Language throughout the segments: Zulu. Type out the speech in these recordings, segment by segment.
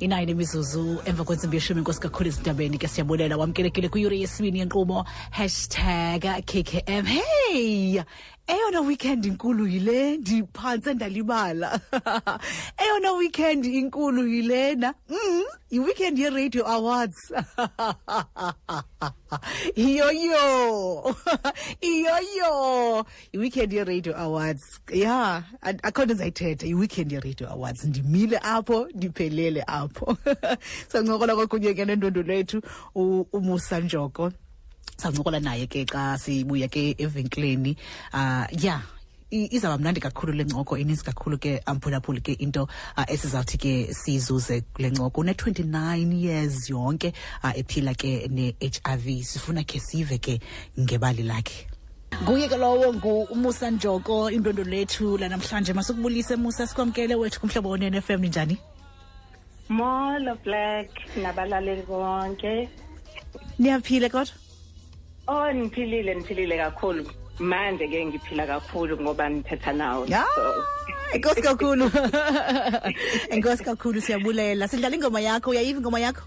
inayini imizuzu emva kwentsimbi yeshumi inkosi kakhulu ezindabeni ke siyabulela. Wamkelekile kwiyure yesibini yenkqubo hashtag kkm hey eyona weekend inkulu yile ndiphantse ndalibala. Eyona weekend inkulu yilena mm, yiweekend yeradio awards. Iyoyo iyoyo. Yiweekend yeradio awards. Ya akho nto ndizayithetha yiweekend yeradio awards. Ndimile apho ndiphelele apho. Sancokola kwakunye ke nendondo lethu umusa njoko sancokola naye ke xa sibuya ke evenkileni. Uh ya izawuba mnandi kakhulu le ncoko ininzi kakhulu ke amphulaphuli ke into uh, esizawuthi ke siyizuze kule ncoko une-29 years yonke uh, ephila ke ne-h i v. Sifuna ke sive ke ngebali lakhe. Nguye ke lowo ngumusa njoko indondo lethu lanamhlanje. Masukubulise musa sikwamkele wethu kumhlobo onn f m ninjani? Molo black nabalaleli bonke. Niyaphile kodwa oh niphilile niphilile kakhulu. Manje ke ngiphila kakhulu ngoba nithetha nawe enkosi kakhulu. Inkosi kakhulu siyabulela. Sidlala ingoma yakho uyayiva ingoma yakho?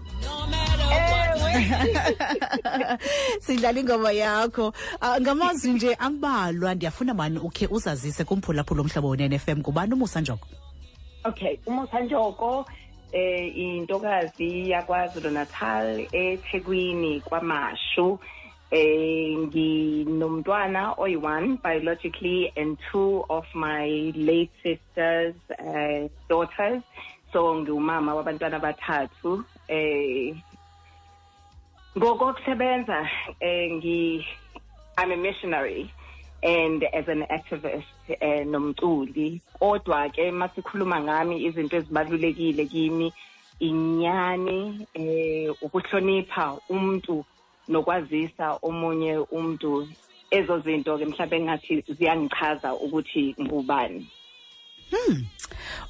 Sidlala ingoma yakho. Uh, ngamazwi nje ambalwa ndiyafuna mani ukhe uzazise kumphulaphula omhlobo wenene FM kubani umusa njoko? Okay umusa njoko eh intokazi yakwaZulu Natal eThekwini kwaMashu eh nginomntwana oyi-one biologically and two of my late sisters uh, daughters. So ngiwumama wabantwana abathathu eh ngokokusebenza eh ngi I'm a missionary and as an activist eh nomculi. Kodwa ke masikhuluma ngami izinto ezibalulekile kimi inyani eh ukuhlonipha umuntu nokwazisa omunye umuntu ezo zinto ke mhlawumbe engathi ziyangichaza ukuthi ngubani Hmm.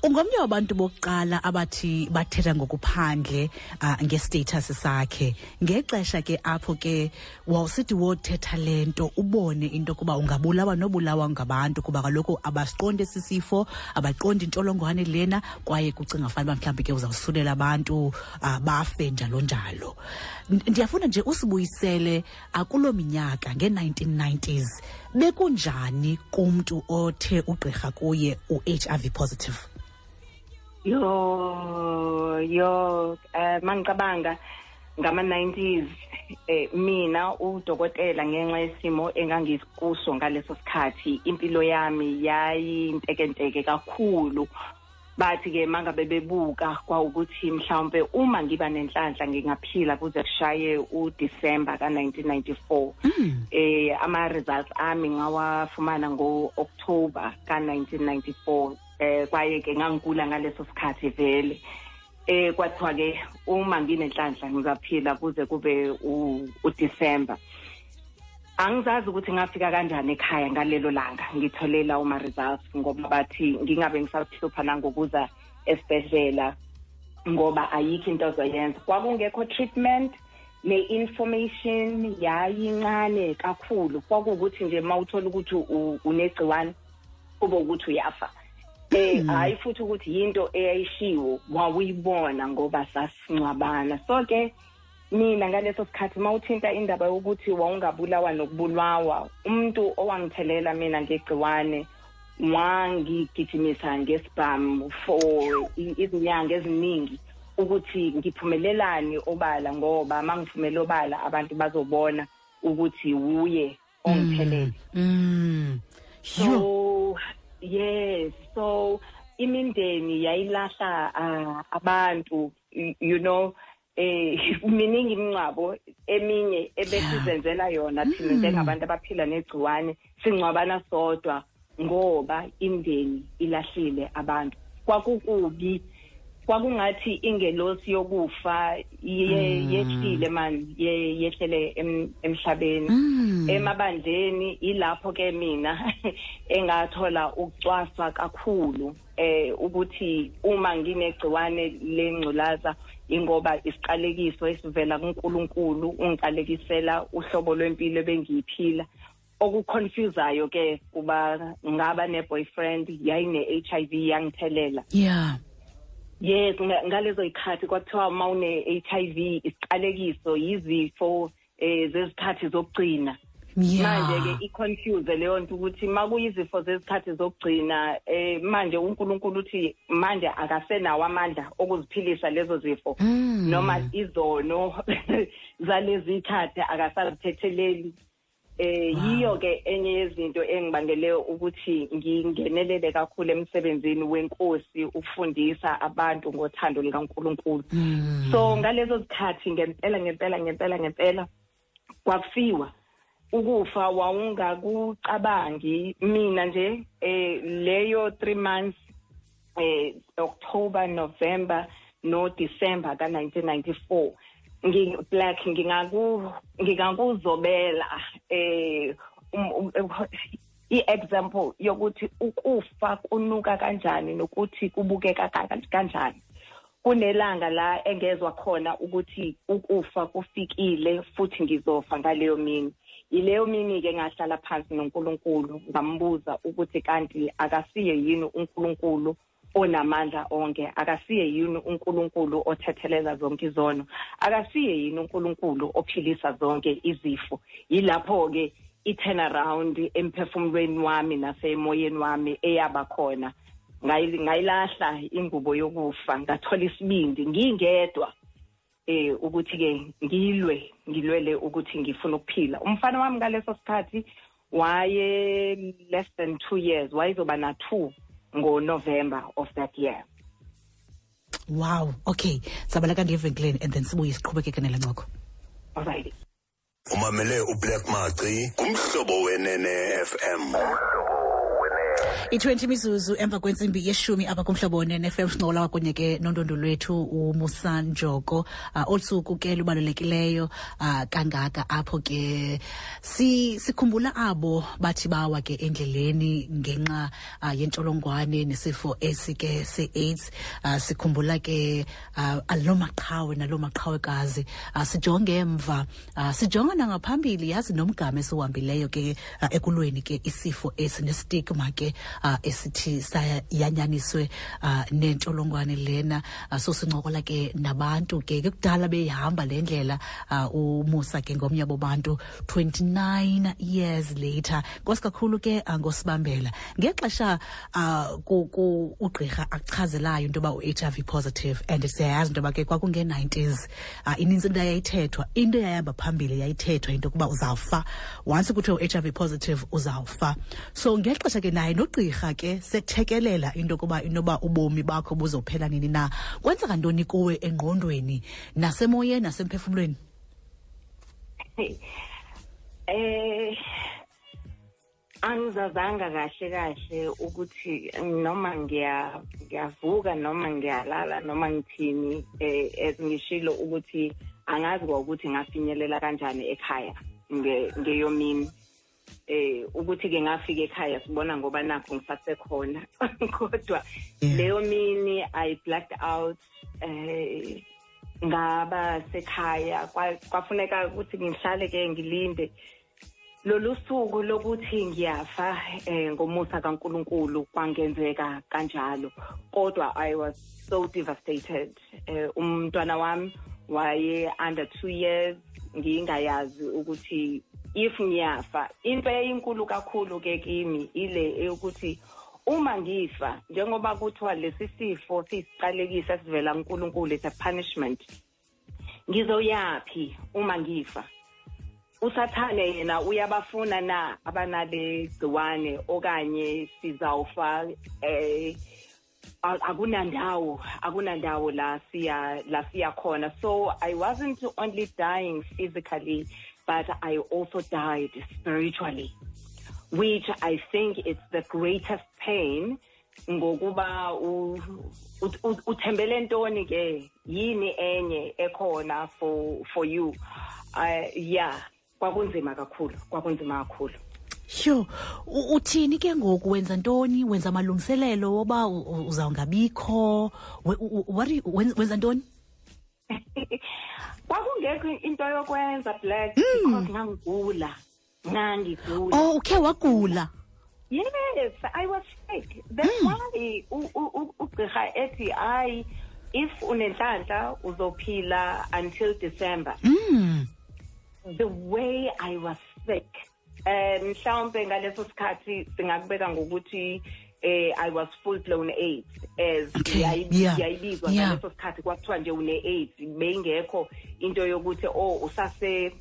Ungomnye wabantu bokuqala abathi bathetha ngokuphandle uh, ngestatus sakhe. Ngexesha ke apho ke wawusithi wothetha le nto ubone into kuba ungabulawa nobulawa ngabantu kuba kaloku abasiqonde sisifo, abaqondi intsholongwane lena kwaye kucinga fana uba mhlawumbi ke uzawusulela abantu uh, bafe njalo njalo. Ndiyafuna nje usibuyisele akulo minyaka nge-1990s bekunjani kumntu othe ugqirha kuye u-h i v positive yo yo eh mangicabanga ngama 90s eh mina udokotela ngenxa yesimo engangikuso ngaleso sikhathi impilo yami yayintekenteke kakhulu bathi ke mangabe bebuka kwawukuthi mhlawumbe uma ngiba nenhlanhla ngingaphila kuze kushaye uDecember ka1994 mm. eh ama results ami ngawafumana ngo-October ka1994 eh kwaye ke ngangikula ngaleso sikhathi vele. Eh kwathiwa ke uma nginenhlanhla ngizaphila kuze kube uDecember angizazi ukuthi ngafika kanjani ekhaya ngalelo langa ngitholela uma results ngoba bathi ngingabe ngisahlupha nangokuza esibhedlela ngoba ayikho into ozoyenza. Kwakungekho treatment ne-information yayincane kakhulu. Kwakuwukuthi nje uma uthola ukuthi unegciwane kube ukuthi uyafa. Eh hayi futhi ukuthi yinto eyayishiwo wawuyibona ngoba sasingcwabana so ke mina ngaleso sikhathi mawuthinta indaba yokuthi wawungabulawa nokubulawa umuntu owangithelela mina ngegciwane wangigijimisa ngesibhamu for izinyanga eziningi ukuthi ngiphumelelani obala ngoba mangifumele obala abantu bazobona ukuthi wuye ongithelele. Mm. so yes so imindeni yayilahla uh, abantu you know eh miningi imingcwabo eminye ebesizenzela yona thina njengabantu abaphila negciwane singcwabana sodwa ngoba imndeni ilahlile abantu. Kwakukubi kwakungathi ingelosi yokufa yehlile man yehlele emhlabeni. Emabandleni ilapho ke mina engathola ukucwaswa kakhulu eh ukuthi uma nginegciwane lengculaza ingoba isiqalekiso esivela kuNkulunkulu ungiqalekisela uhlobo lwempilo bengiyiphila okuconfusayo ke kuba ngaba ne boyfriend yayine HIV yangithelela yeah. Yes nga- ngalezo yikhathi kwathiwa uma une-HIV isiqalekiso yizifo eh zezikhathi zokugcina. Manje ya ke i-confuse leyo nto ukuthi uma kuyizifo zezikhathi zokugcina eh manje uNkulunkulu uthi manje akasenawo amandla okuziphilisa lezo zifo. Mm. noma izono zalezi ikhathi akasazithetheleli eh yiyo ke enye yezinto engibangele ukuthi ngingenelele kakhulu emsebenzini wenkosi ukufundisa abantu ngothando likaNkulunkulu. Mm. so ngalezo zikhathi ngempela ngempela ngempela ngempela kwakufiwa ukufa wawungakucabangi mina nje eh leyo 3 months eh October November no December ka 1994 ngi black ngingaku ngingakuzobela eh um- um- i-example yokuthi ukufa kunuka kanjani nokuthi kubukeka ka- kanjani. Kunelanga la engezwa khona ukuthi ukufa kufikile futhi ngizofa ngaleyo mini. Yileyo mini-ke ngahlala phansi nonkulunkulu ngambuza ukuthi kanti akasiye yini unkulunkulu onamandla onke. Akasiye yini unkulunkulu othethelela zonke izono? Akasiye yini unkulunkulu ophilisa zonke izifo? Yilapho-ke i-turnaround emphefumulweni wami nasemoyeni wami eyaba khona. Ngayi- ngayilahla ingubo yokufa ngathola isibindi ngingedwa eh ukuthi ke ngilwe ngilwele ukuthi ngifuna ukuphila. Umfana wami ngaleso sikhathi waye less than 2 years wayezoba na 2 ngo November of that year. Wow. Okay. Sabaleka ndiyevenkileni and then sibuye siqhubekeke nele ncoko. Alright umamele ublack maci kumhlobo wenene fm i-20 mizuzu emva kwentsimbi yeshumi apha kumhlobo one-nfm sinqola kwakunye ke nondondo lwethu umusa njoko uh, olu suku ke lubalulekileyo uh, kangaka apho ke si, sikhumbula abo bathi bawa ke endleleni ngenxa uh, yentsholongwane nesifo esi ke se-aids. Uh, sikhumbula ke uh, aloo maqhawe naloo maqhawekazi. Uh, sijonge emva uh, sijonga nangaphambili yazi nomgama esiwuhambileyo ke uh, ekulweni ke isifo esi nestigma ke uh, esithi sayanyaniswe uh, nentsholongwane lena. Uh, so sincokola ke nabantu ke. Kekudala kudala behamba le ndlela uh, umusa ke ngomnye bobantu 29 years later. Nkosi kakhulu ke uh, ngosibambela ngexesha uh, ugqirha achazelayo into yoba u-h i v positive and siyayazi into yoba ke kwakunge-90s uh, inintsi into yayithethwa. Into eyayihamba phambili yayithethwa into yokuba uzawufa. Once kuthiwe u-HIV positive uzawufa. So ngexesha ke naye nogqirha ke sethekelela into yokuba inoba ubomi bakho buzophela nini na. Kwenzeka ntoni kuwe engqondweni nasemoyeni nasemphefumlweni? Eh angizazanga kahle kahle ukuthi noma ngiya ngiyavuka noma ngiyalala noma ngithini eh esingishilo ukuthi angazi ukuthi ngafinyelela kanjani ekhaya nge ngeyomini. Eh ukuthi ke ngafika ekhaya sibona ngoba nakho ngisasekhona. Kodwa Yeah. leyo mini i blacked out eh ngaba sekhaya. Kwa- kwafuneka ukuthi ngihlale ke ngilinde. Lolu suku lokuthi ngiyafa eh ngomusa kaNkuluNkulu kwangenzeka kanjalo. Kodwa i was so devastated. Eh umntwana wami waye under 2 years. Ngingayazi ukuthi if ngiyafa. Into eyinkulu kakhulu ke kimi ile eyokuthi uma ngifa njengoba kuthiwa lesi sifo siyisiqalekisa sivela kuNkulunkulu it's a punishment. Ngizoyapi uma ngifa? Usathane yena uyabafuna na abanale gciwane okanye sizawufa eh akunandawo akunandawo la siya la siya khona. So i wasn't only dying physically but i also died spiritually which i think it's the greatest pain ngokuba u- u- u- uthembele ntoni ke yini enye ekhona for for you uh, yeah kwakunzima kakhulu kwakunzima kakhulu Sho, u- uthini ke ngoku wenza ntoni? Wenza amalungiselelo woba u- u- uzawungabikho? We- u- u- What do you- wen- wenza ntoni? kwakungekho into yokwenza black because ngangigula ngangigula Oh, ukhe wagula. yes i was sick. That's why u- u- u- ugqirha ethi hayi if unenhlanhla uzophila until december. Mm. the way i was sick um mhlawumbe ngaleso sikhathi singakubeka ngokuthi eh i was full blown aids as Okay, yayibizwa yeah. ngaleso sikhathi kwakuthiwa nje une aids beyingekho into yokuthi oh usase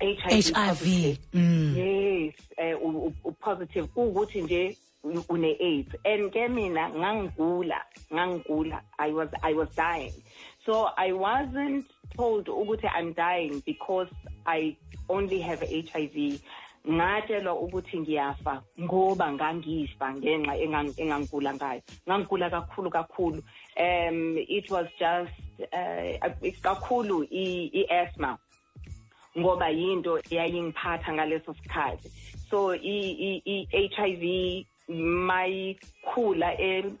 HIV, HIV. Mm. yes eh u- u- u- positive kuwukuthi nje une AIDS and ke mina ngangigula ngangigula i was i was dying so i wasn't told ukuthi i'm dying because i only have HIV ngatshelwa ukuthi ngiyafa ngoba ngangifa ngenxa engang- engangigula ngayo. Ngangigula kakhulu kakhulu. Um it was just uh, kakhulu i- i-asthma ngoba yinto eyayingiphatha ngaleso sikhathi. So i- i- i-HIV mayikhula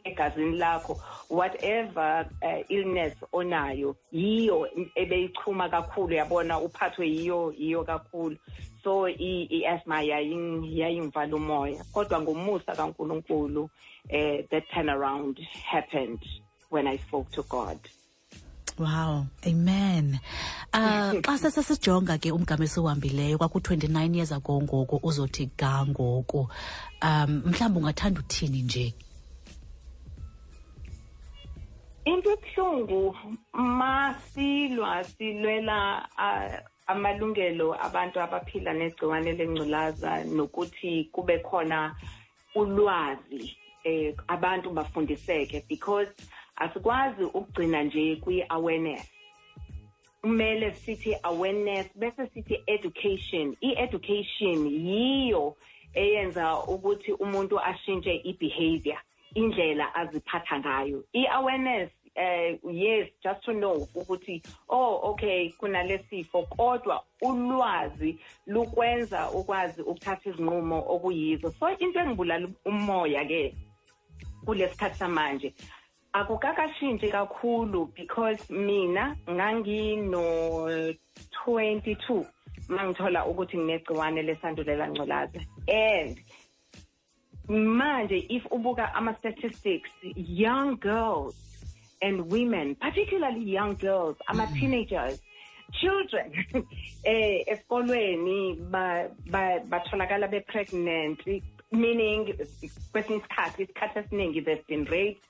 egazini lakho. Whatever uh, illness onayo yiyo ebeyichuma kakhulu yabona uphathwe yiyo yiyo kakhulu. So i- i-asthma yaying- yayingivala umoya. Kodwa ngomusa kaNkulunkulu eh that turnaround happened when i spoke to god Wow, amen. Uh xa sesesijonga ke umgama esihambileyo kwaku-29 years ago ngoku uzothi ga ngoku. Um mhlawumbi ungathanda uthini nje? into ebuhlungu masilwa silwela ah, amalungelo abantu abaphila negciwane lengculaza nokuthi kube khona ulwazi eh abantu bafundiseke because asikwazi ukugcina nje kwi-awareness. Kumele sithi awareness bese sithi education. I-education yiyo eyenza ukuthi umuntu ashintshe i-behavior indlela aziphatha ngayo. I-awareness eh yes just to know ukuthi oh okay kunalesifo kodwa ulwazi lukwenza ukwazi ukuthatha izinqumo okuyizo. So into engibulala umoya ke kulesikhathi samanje akukakashintshi kakhulu because mina ngangino 22 mangithola ukuthi nginegciwane lesandulela ngculaza and manje if ubuka ama-statistics young girls and women particularly young girls ama-teenagers children eh esikolweni ba- ba- batholakala be-pregnant meaning kwesinye isikhathi isikhathi esiningi they've been raped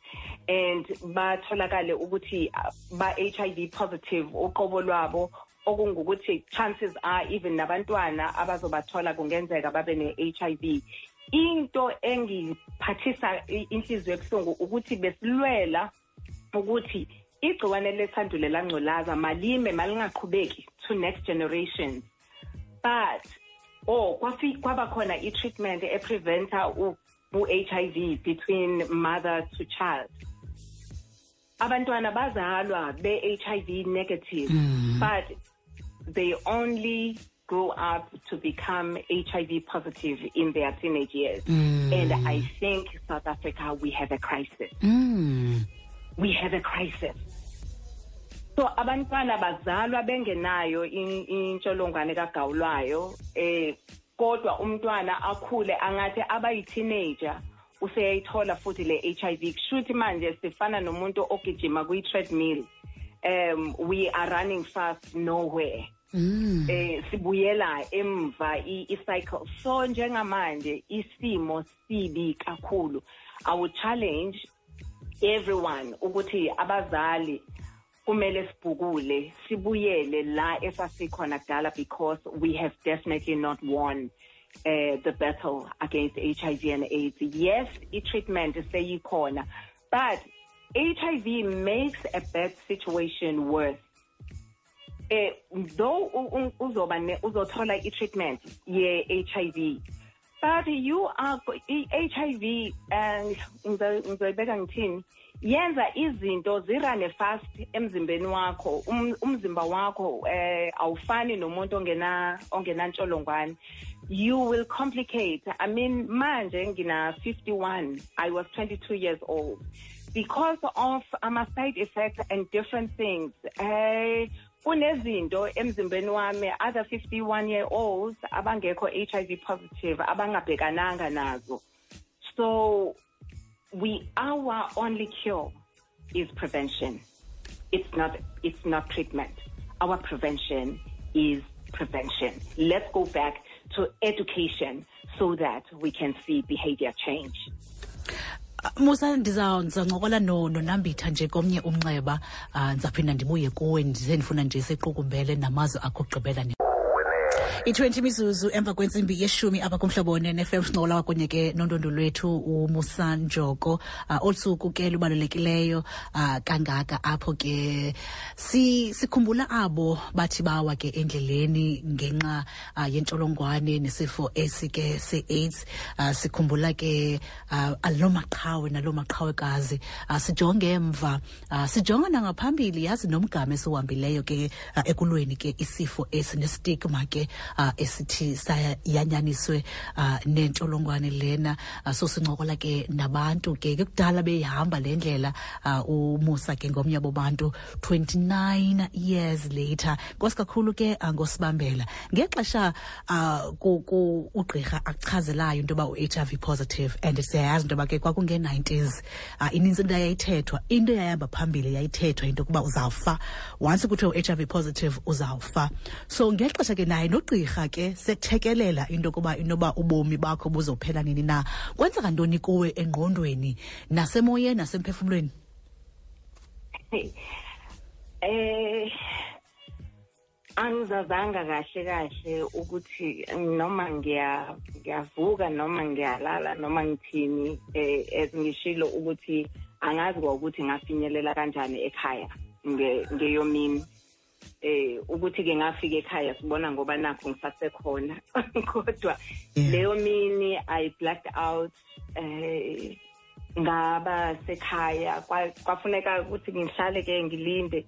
and batholakale ukuthi uh, ba-HIV positive uqobo lwabo okungukuthi chances are even nabantwana abazobathola kungenzeka babe ne-HIV into engiphathisa i- inhliziyo ebuhlungu ukuthi besilwela ukuthi igciwane lesandulela ngculaza malime malingaqhubeki to next generation. But oh kwafi kwaba khona i-treatment epreventa u-HIV between mother to child. Abantwana bazalwa be-HIV negative but they only grow up to become HIV positive in their teenage years. And I think South Africa we have a crisis. Mm. we have a crisis so abantwana bazalwa bengenayo in- intsholongwane kagawulayo eh kodwa umntwana akhule angathi abayi-teenager useyayithola futhi le HIV kushuthi manje sifana nomuntu ogijima kwi-treadmill um we are running fast nowhere. Mm. eh sibuyela emva i- i-cycle. So njengamanje isimo sibi kakhulu. I would challenge everyone ukuthi abazali kumele sibhukule sibuyele la esasikhona kudala because we have definitely not won uh, the battle against HIV and AIDS. Yes, i-treatment seyikhona, but HIV makes a bad situation worse. eh though uzoba uzothola i-treatment ye-HIV but you are i-HIV um ngizoyibeka ngithini yenza izinto zirane fast emzimbeni wakho. Um- umzimba wakho eh awufani nomuntu ongena you will complicate. I mean manje ngina 51 i was 22 years old. Because of ama-side effects and different things eh kunezinto emzimbeni wami other 51 year olds abangekho HIV positive abangabhekananga nazo. So we our only cure is prevention. It's not it's not treatment. Our prevention is prevention. Let's go back to education so that we can see behavior change. Musa nonambitha nje komnye umnxeba. Um ndibuye kuwe ndize ndifuna nje namazwi akho okugqibela i-20 mizuzu emva kwentsimbi yeshumi apha kumhlobo one-nfm sinqola kwakunye ke nontondo lwethu umusa njoko uh, olu suku ke lubalulekileyo uh, kangaka apho ke si sikhumbula abo bathi bawa ke endleleni ngenxa uh, yentsholongwane nesifo esi ke se-aids. Uh, sikhumbula ke uh, aloo maqhawe naloo maqhawekazi. Uh, sijonge emva uh, sijonga nangaphambili yazi nomgama esiwuhambileyo ke uh, ekulweni ke isifo esi nestigma ke uh, esithi sayanyaniswe uh, nentsholongwane lena. Uh, so sincokola ke nabantu ke ke kudala behamba le ndlela uh, umusa ke ngomnye bobantu 29 years later nkosi kakhulu ke uh, ngosibambela. Ngexesha uh, ugqirha achazelayo into yoba u-h i v positive and siyayazi into yoba ke kwakunge-90s uh, inintsi into yayithethwa. Into yayihamba phambili yayithethwa into yokuba uzawufa. Once kuthiwe u-HIV positive uzawufa. So ngexesha ke naye nogqirha ke sethekelela into yokuba inoba ubomi bakho buzophela nini na. Kwenzeka ntoni kuwe engqondweni nasemoyeni nasemphefumlweni eh angizazanga kahle kahle ukuthi noma ngiyavuka noma ngiyalala noma ngithini eh ezingishilo ukuthi angazi ukuthi ngafinyelela kanjani ekhaya ngeyomini. Eh ukuthi ke ngafika ekhaya sibona ngoba nakho ngisasekhona. Kodwa leyo mini i blacked out eh ngaba sekhaya. Kwafuneka ukuthi ngihlale ke ngilinde.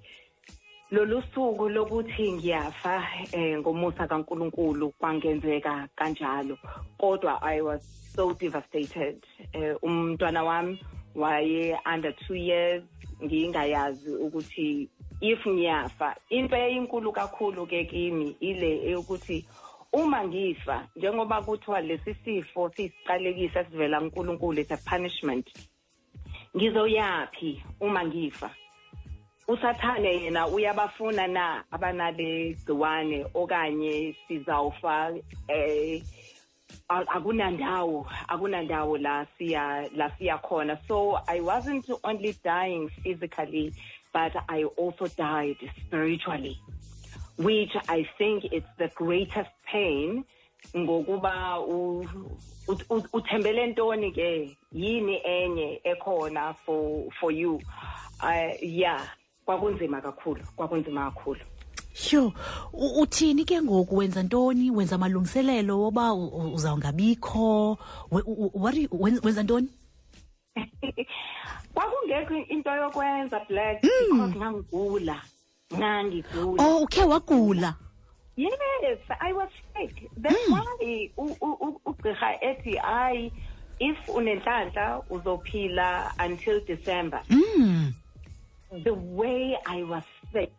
Lolu suku lokuthi ngiyafa eh ngomusa kaNkuluNkulu kwangenzeka kanjalo. Kodwa i was so devastated. Eh umntwana wami waye under 2 years. Ngingayazi ukuthi if ngiyafa into eyinkulu kakhulu ke kimi ile eyokuthi uma ngifa njengoba kuthiwa lesi sifo siyisiqalekisa sivela kuNkulunkulu it's a punishment. Ngizoyaphi uma ngifa? Usathane yena uyabafuna na abanale gciwane okanye sizawufa eh akunandawo akunandawo la siya la siya khona. So i wasn't only dying physically but i also died spiritually which i think it's the greatest pain ngokuba uthembele ntoni ke yini enye ekhona for for you uh, yeah kwakunzima kakhulu kwakunzima kakhulu Sho, uthini ke ngoku wenza ntoni? Wenza amalungiselelo woba uzawungabikho? Wenza ntoni? Kwakungekho into yokwenza Black because ngangigula. Ngangigula. Oh, ukhe wagula. Yes, I was sick. That's why ugqirha ethi hayi if unenhlanhla uzophila until December. Mm. The way I was sick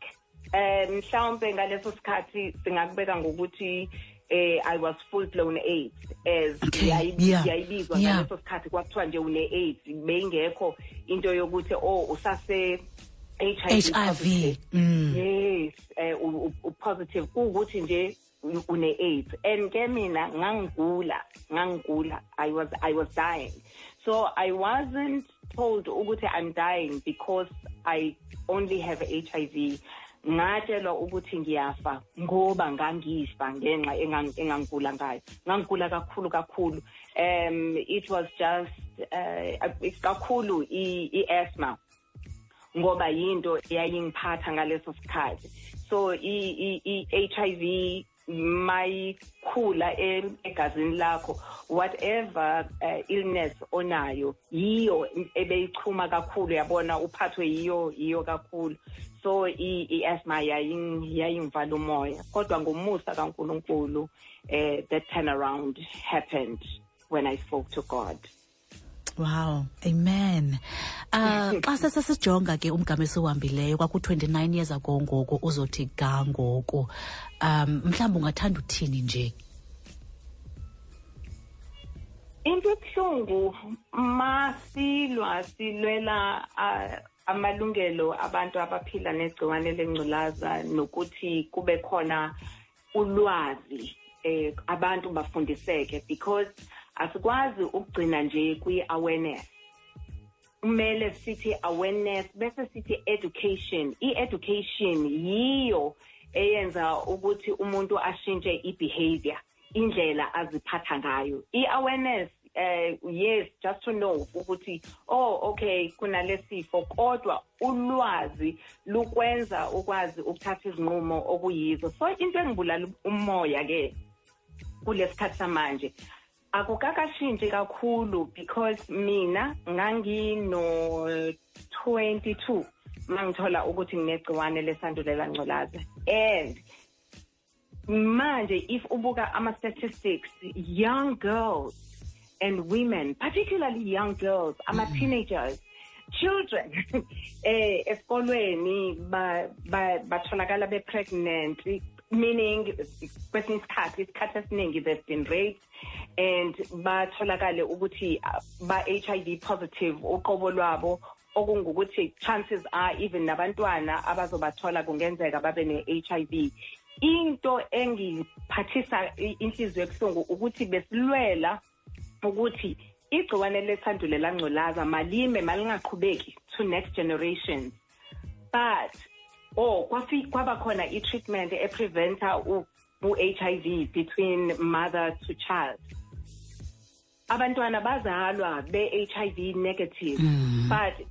um mhlawumbe ngaleso sikhathi singakubeka ngokuthi eh I was full blown AIDS as yayibizwa ngaleso sikhathi kwakuthiwa nje une AIDS beyingekho into yokuthi oh usase HIV HIV mm. yes eh u positive. Ukuthi nje une AIDS and ke mina ngangigula ngangigula. I was I was dying. So I wasn't told ukuthi I'm dying because I only have HIV ngatshelwa ukuthi ngiyafa ngoba ngangifa ngenxa engangigula ngayo. Ngangigula kakhulu kakhulu. Um it was just uh, kakhulu i-asthma ngoba yinto eyayingiphatha ngaleso sikhathi. So i-HIV mayikhula egazini lakho. Whatever uh, illness onayo yiyo ebeyichuma kakhulu yabona uphathwe yiyo yiyo kakhulu. So i-asthma yayingivala umoya. Kodwa ngomusa kaNkuluNkulu eh that turnaround happened when I spoke to God Wow, amen. Uh xa sesesijonga ke umgama esihambileyo kwaku29 years ago ngoku uzothi ga ngoku. Um mhlawumbe ungathanda uthini nje? Into ebuhlungu masilwa silwela amalungelo abantu abaphila negciwane lengculaza nokuthi kube khona ulwazi eh abantu bafundiseke because asikwazi ukugcina nje kwi-awareness. Kumele sithi awareness bese sithi education. I-education yiyo eyenza ukuthi umuntu ashintshe i-behavior indlela aziphatha ngayo. I-awareness uh, yes just to know ukuthi oh okay kunalesifo kodwa ulwazi lukwenza ukwazi ukuthatha izinqumo okuyizo. So into engibulala umoya ke kulesikhathi samanje akukakashintshi kakhulu because mina ngangino 22 mangithola ukuthi nginegciwane lesandulela ngculaza and manje if ubuka ama-statistics young girls and women particularly young girls ama-teenagers children eh esikolweni batholakala be-pregnant meaning kwesinye isikhathi isikhathi esiningi they've been raped and batholakale ukuthi uh, ba-HIV positive uqobo lwabo okungukuthi chances are even nabantwana abazobathola kungenzeka babe ne-HIV into engiphathisa inhliziyo ebuhlungu ukuthi besilwela ukuthi igciwane lesandulela ngculaza malime malingaqhubeki to next generations but oh kwaba khona i-treatment epreventa u-HIV between mother to child abantwana bazalwa be-HIV negative mm. but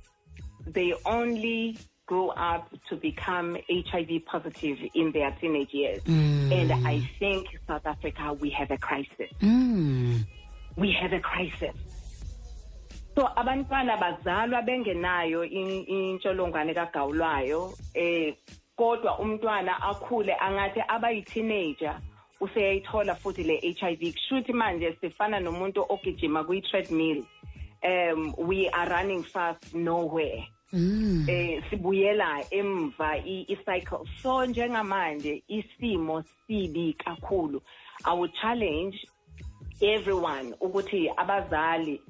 they only grow up to become HIV positive in their teenage years. Mm. And I think South Africa, we have a crisis. Mm. We have a crisis. So abantwana bazalwa bengenayo intsholongwane kagawulayo eh kodwa umntwana akhule angathi abayi-teenager useyayithola futhi le HIV kushuthi manje sifana nomuntu ogijima kwi-treadmill um we are running fast nowhere. Mm. eh sibuyela emva i-cycle. So njengamanje isimo sibi kakhulu. I would challenge everyone ukuthi abazali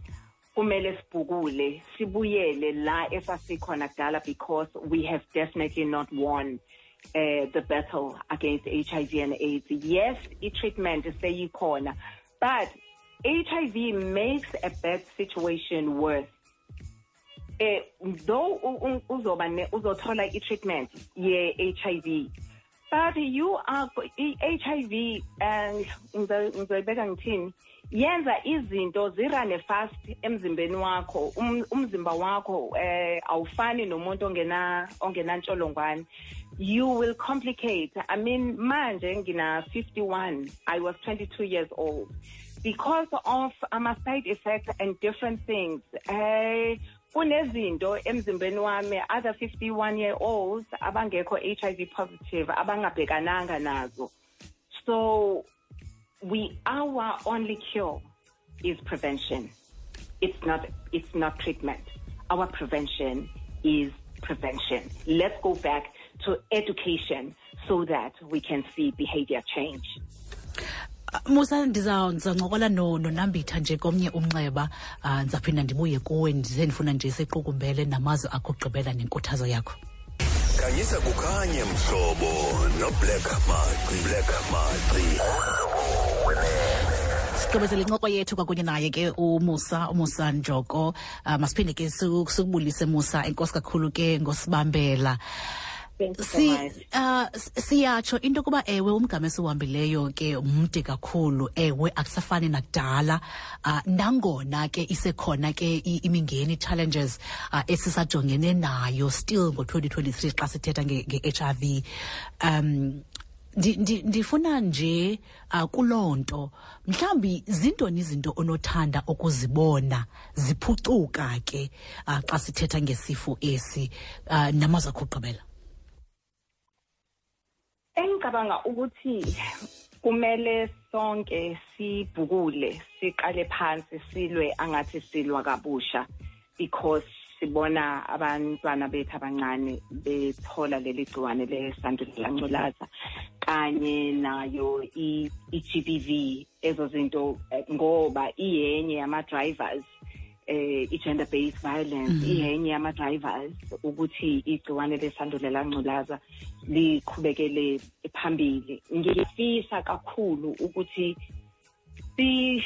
kumele sibhukule sibuyele la esasikhona kudala because we have definitely not won uh, the battle against HIV and AIDS. Yes, i-treatment seyikhona, but HIV makes a bad situation worse. eh though uzoba uzothola i-treatment ye-HIV but you are i-HIV um ngizoyibeka ngithini yenza izinto zirane fast emzimbeni wakho. Um, umzimba wakho eh awufani nomuntu ongena ongenantsholongwane. You will complicate. I mean manje ngina 51 i was 22 years old. Because of ama side effects and different things. Eh kunezinto emzimbeni wami other 51 year olds abangekho HIV positive abangabhekananga nazo. So we our only cure is prevention. It's not it's not treatment. Our prevention is prevention. Let's go back to education so that we can see behavior change. Musa ndizancokola nonambitha nje komnye umnxeba. Um ndizaphinda ndibuye kuwe ndize ndifuna nje siqukumbele namazwi akho okugqibela nenkuthazo yakho. Khanyisa kukhanye mhlobo noblack maqi black maqi sigqibezela incoko yethu kwakunye naye ke umusa umusa njoko. Uh, masiphinde ke sikubulise musa enkosi kakhulu ke ngosibambela si uh siyatsho into kuba ewe umgama esiwuhambileyo ke umde kakhulu. Ewe akusafani nakudala. Uh, nangona ke isekhona ke imingeni challenges uh, esisajongene nayo still ngo-2023 xa sithetha nge-HIV um ndifuna nje uh, kuloo nto. Mhlawumbi zintoni izinto onothanda okuzibona? Ziphucuka ke uh, xa sithetha ngesifo esi. Uh, namazwi akho ugqibela engicabanga ukuthi kumele sonke sibhukule siqale phansi silwe angathi silwa kabusha because sibona abantwana bethu abancane bethola leli gciwane lesandulela ngculaza kanye nayo i-GBV ezo zinto ngoba iyenye yama-drivers eh i-gender based violence iyenye yama-drivers ukuthi igciwane lesandulela ngculaza liqhubekele phambili. Ngifisa kakhulu ukuthi si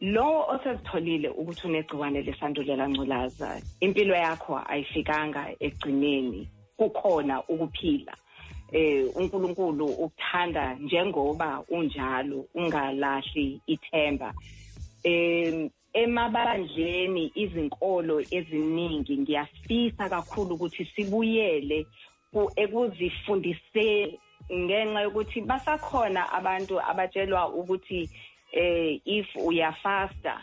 lo osezitholile ukuthi unegciwane lesandulela ngculaza impilo yakho ayifikanga ekugcineni kukhona ukuphila. Eh uNkulunkulu ukuthanda njengoba unjalo ungalahli ithemba. Em emabandleni izinkolo eziningi ngiyafisa kakhulu ukuthi sibuyele ku- ekuzifundiseni ngenxa yokuthi basakhona abantu abatshelwa ukuthi eh if uyafasta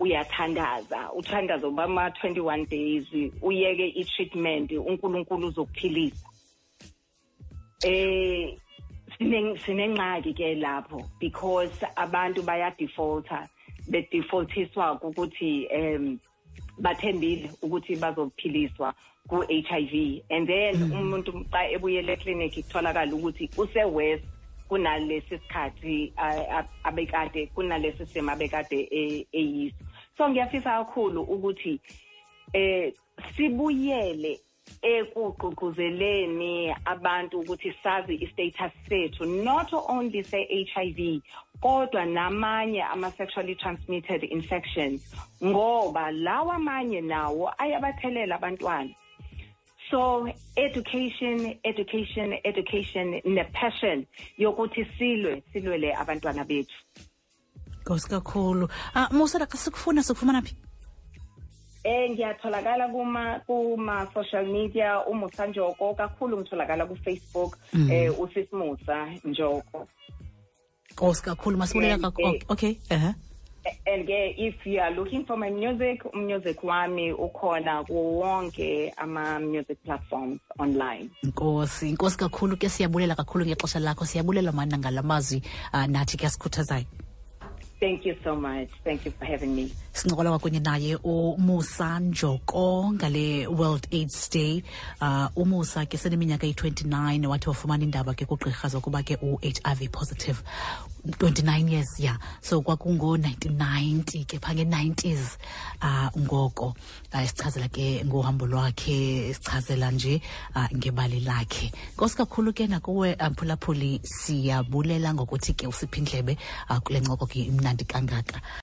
uyathandaza. Uthandaza bama 21 days uyeke i-treatment uNkulunkulu uzokuphilisa. Eh sine sinengxaki ke lapho because abantu baya defaulter be defaultiswa ukuthi em bathembile ukuthi bazophiliswa ku HIV and then umuntu xa ebuyele eclinic kutholakala ukuthi use worse kunalesi sikhathi abekade kunalesi simo abekade e- eyiso so ngiyafisa kakhulu ukuthi eh sibuyele ekugqugquzeleni abantu ukuthi sazi i-status sethu not only se-HIV kodwa namanye ama-sexually transmitted infections ngoba lawa amanye nawo ayabathelela abantwana. So education education education ne-passion. Yokuthi silwe silwele abantwana bethu. Nkosi kakhulu. Ah musela sikufuna sikufumana phi? Eh ngiyatholakala kuma kuma social media umusa Njoko. Kakhulu ngitholakala ku Facebook eh usisimusa Njoko. Nkosi kakhulu masibulela kakhulu. eh, okay ehe and ke if you are looking for my music umusic wami ukhona ku wonke ama music platforms online. Nkosi inkosi kakhulu ke siyabulela kakhulu ngexesha lakho siyabulela mana ngalamazwi uh, nathi ke asikhuthazayo. Thank you so much. Thank you for having me. Sincokola kwakunye naye umusa njoko ngale world aids day. Uh, umusa ke seneminyaka eyi-29 wathi wafumana indaba ke kugqirha zokuba ke u-h i v positive 29 years yeah. so kwakungo-1990 ke pha nge-90s uh, ngoko uh, sichazela ke ngohambo lwakhe sichazela nje uh, ngebali lakhe nkosi kakhulu ke nakuwe mphulaphuli siyabulela ngokuthi ke usiphi indlebe uh, kule ncoko ke imnandi kangaka